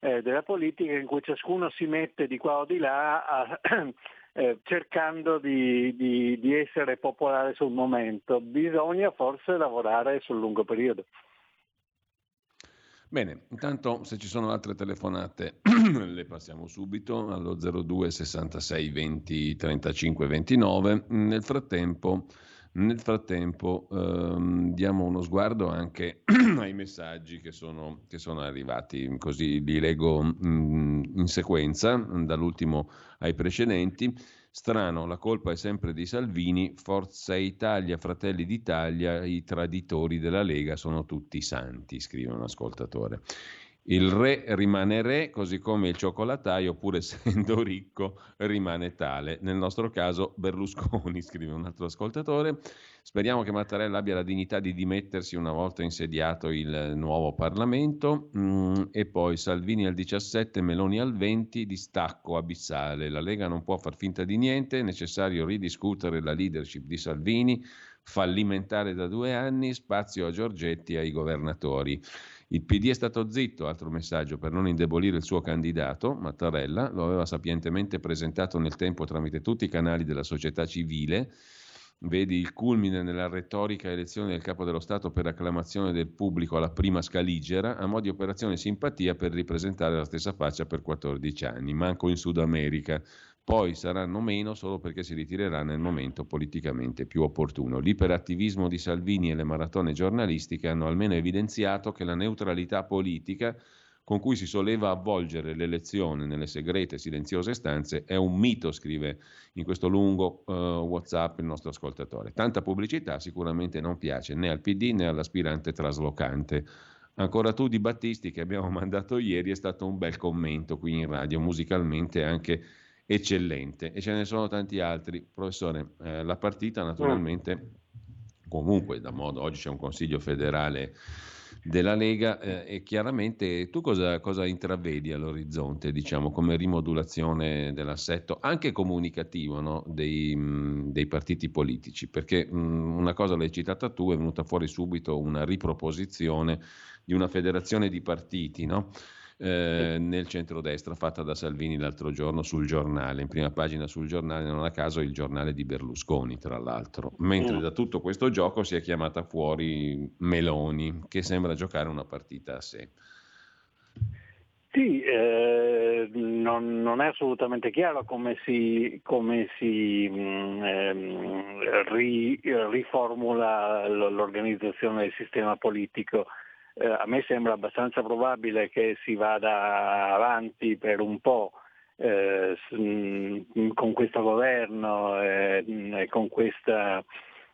eh, della, politica in cui ciascuno si mette di qua o di là a, eh, cercando di, di, di essere popolare sul momento. Bisogna forse lavorare sul lungo periodo. Bene, intanto se ci sono altre telefonate le passiamo subito allo 02 66 20 35 29. Nel frattempo, nel frattempo ehm, diamo uno sguardo anche ai messaggi che sono, che sono, arrivati, così li leggo mh, mm, in sequenza, dall'ultimo ai precedenti. Strano, la colpa è sempre di Salvini, Forza Italia, Fratelli d'Italia, i traditori della Lega sono tutti santi, scrive un ascoltatore. Il re rimane re, così come il cioccolataio, pur essendo ricco, rimane tale. Nel nostro caso Berlusconi, scrive un altro ascoltatore. Speriamo che Mattarella abbia la dignità di dimettersi una volta insediato il nuovo Parlamento. Mm, e poi Salvini al 17, Meloni al 20, distacco abissale. La Lega non può far finta di niente, è necessario ridiscutere la leadership di Salvini, fallimentare da due anni, spazio a Giorgetti e ai governatori. Il PD è stato zitto, altro messaggio, per non indebolire il suo candidato, Mattarella, lo aveva sapientemente presentato nel tempo tramite tutti i canali della società civile. Vedi il culmine nella retorica elezione del capo dello Stato per acclamazione del pubblico alla prima scaligera, a mo' di operazione simpatia per ripresentare la stessa faccia per 14 anni, manco in Sud America poi saranno meno solo perché si ritirerà nel momento politicamente più opportuno. L'iperattivismo di Salvini e le maratone giornalistiche hanno almeno evidenziato che la neutralità politica con cui si soleva avvolgere l'elezione nelle segrete silenziose stanze è un mito, scrive in questo lungo uh, WhatsApp il nostro ascoltatore. Tanta pubblicità sicuramente non piace né al PD né all'aspirante traslocante. Ancora tu di Battisti che abbiamo mandato ieri è stato un bel commento qui in radio, musicalmente anche eccellente e ce ne sono tanti altri. Professore, eh, la partita naturalmente, comunque da modo, oggi c'è un consiglio federale della Lega eh, e chiaramente tu cosa, cosa intravedi all'orizzonte, diciamo, come rimodulazione dell'assetto anche comunicativo no? dei, mh, dei, partiti politici? Perché mh, una cosa l'hai citata tu, è venuta fuori subito una riproposizione di una federazione di partiti, no? Eh, nel centrodestra fatta da Salvini l'altro giorno sul giornale, in prima pagina sul giornale, non a caso il giornale di Berlusconi tra l'altro, mentre mm. da tutto questo gioco si è chiamata fuori Meloni che sembra giocare una partita a sé. Sì, eh, non, non, è assolutamente chiaro come si, come si mh, mm, ehm, ri, riformula l'organizzazione del sistema politico eh, a me sembra abbastanza probabile che si vada avanti per un po' eh, con questo governo eh, e con questa,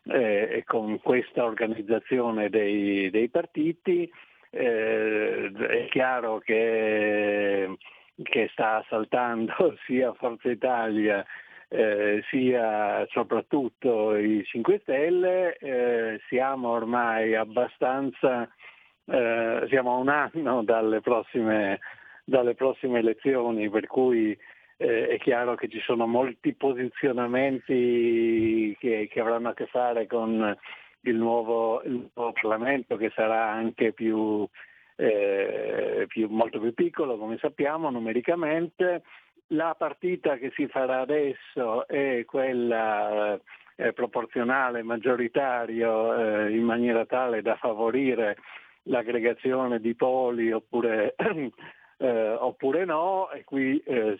eh, con questa organizzazione dei, dei partiti. Eh, è chiaro che, che sta saltando sia Forza Italia eh, sia soprattutto i 5 Stelle, eh, siamo ormai abbastanza eh, siamo a un anno dalle prossime, dalle prossime elezioni, per cui eh, è chiaro che ci sono molti posizionamenti che, che avranno a che fare con il nuovo, il nuovo Parlamento che sarà anche più, eh, più, molto più piccolo, come sappiamo, numericamente. La partita che si farà adesso è quella eh, proporzionale, maggioritario, eh, in maniera tale da favorire l'aggregazione di poli oppure, eh, oppure no. E qui eh,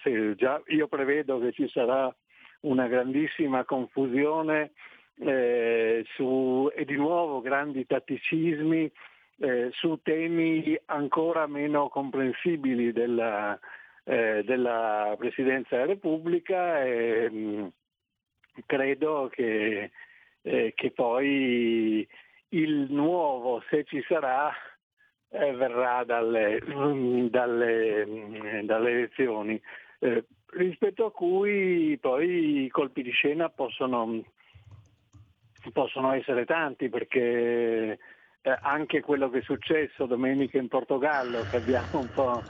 io prevedo che ci sarà una grandissima confusione eh, su, e di nuovo grandi tatticismi eh, su temi ancora meno comprensibili della, eh, della Presidenza della Repubblica e mh, mm, credo che, eh, che, poi il nuovo, se ci sarà, eh, verrà dalle, dalle, mm, dalle elezioni, eh, rispetto a cui poi i colpi di scena possono possono essere tanti perché eh, anche quello che è successo domenica in Portogallo che abbiamo un po'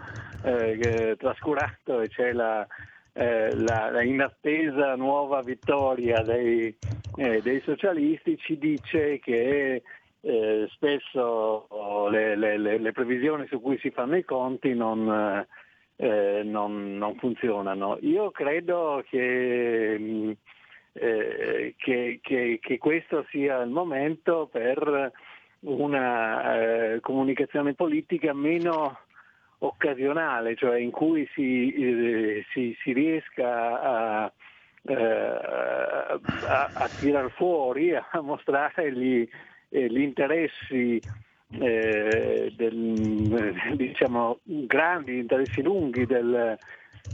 eh, trascurato e c'è la, eh, la, la, inattesa nuova vittoria dei, eh, dei, socialisti ci dice che eh, spesso le, le, le, previsioni su cui si fanno i conti non, eh, non, non funzionano. Io credo che mh, eh, che, che, che, questo sia il momento per una eh, comunicazione politica meno occasionale, cioè in cui si, eh, si, si riesca a, eh, a, a, tirar fuori, a mostrare gli, eh, gli interessi eh, del, diciamo, grandi, interessi lunghi del,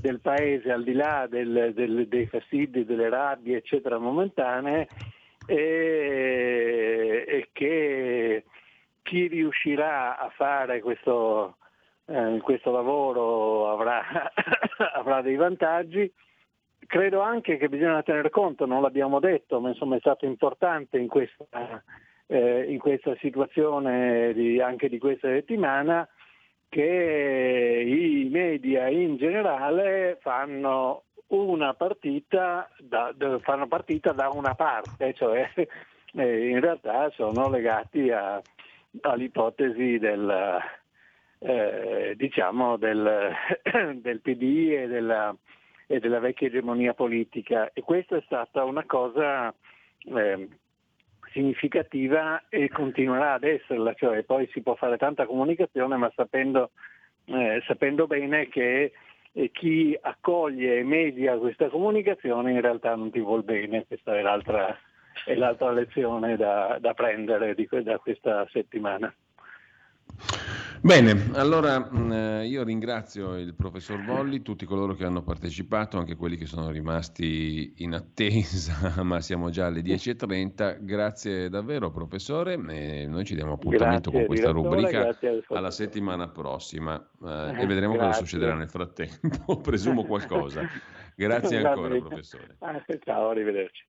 del paese al di là del, del, dei fastidi, delle rabbie eccetera momentanee e, e che chi riuscirà a fare questo, eh, questo lavoro avrà, avrà, dei vantaggi. Credo anche che bisogna tener conto, non l'abbiamo detto, ma insomma è stato importante in questa, eh, in questa situazione di, anche di questa settimana che i media in generale fanno una partita da, fanno partita da una parte, cioè eh, in realtà sono legati a, all'ipotesi del, eh, diciamo del, del, PD e della, e della, vecchia egemonia politica e questa è stata una cosa eh, significativa e continuerà ad esserla, cioè poi si può fare tanta comunicazione ma sapendo, eh, sapendo bene che eh, chi accoglie e media questa comunicazione in realtà non ti vuol bene, questa è l'altra, è l'altra lezione da, da prendere di, da questa settimana. Bene, allora mm, eh, io ringrazio il professor Volli, tutti coloro che hanno partecipato, anche quelli che sono rimasti in attesa, ma siamo già alle 10.30. Grazie davvero professore, e noi ci diamo appuntamento grazie, con questa rubrica alla settimana prossima eh, e vedremo grazie. cosa succederà nel frattempo, presumo qualcosa. Grazie ancora professore. Ah, ciao, arrivederci.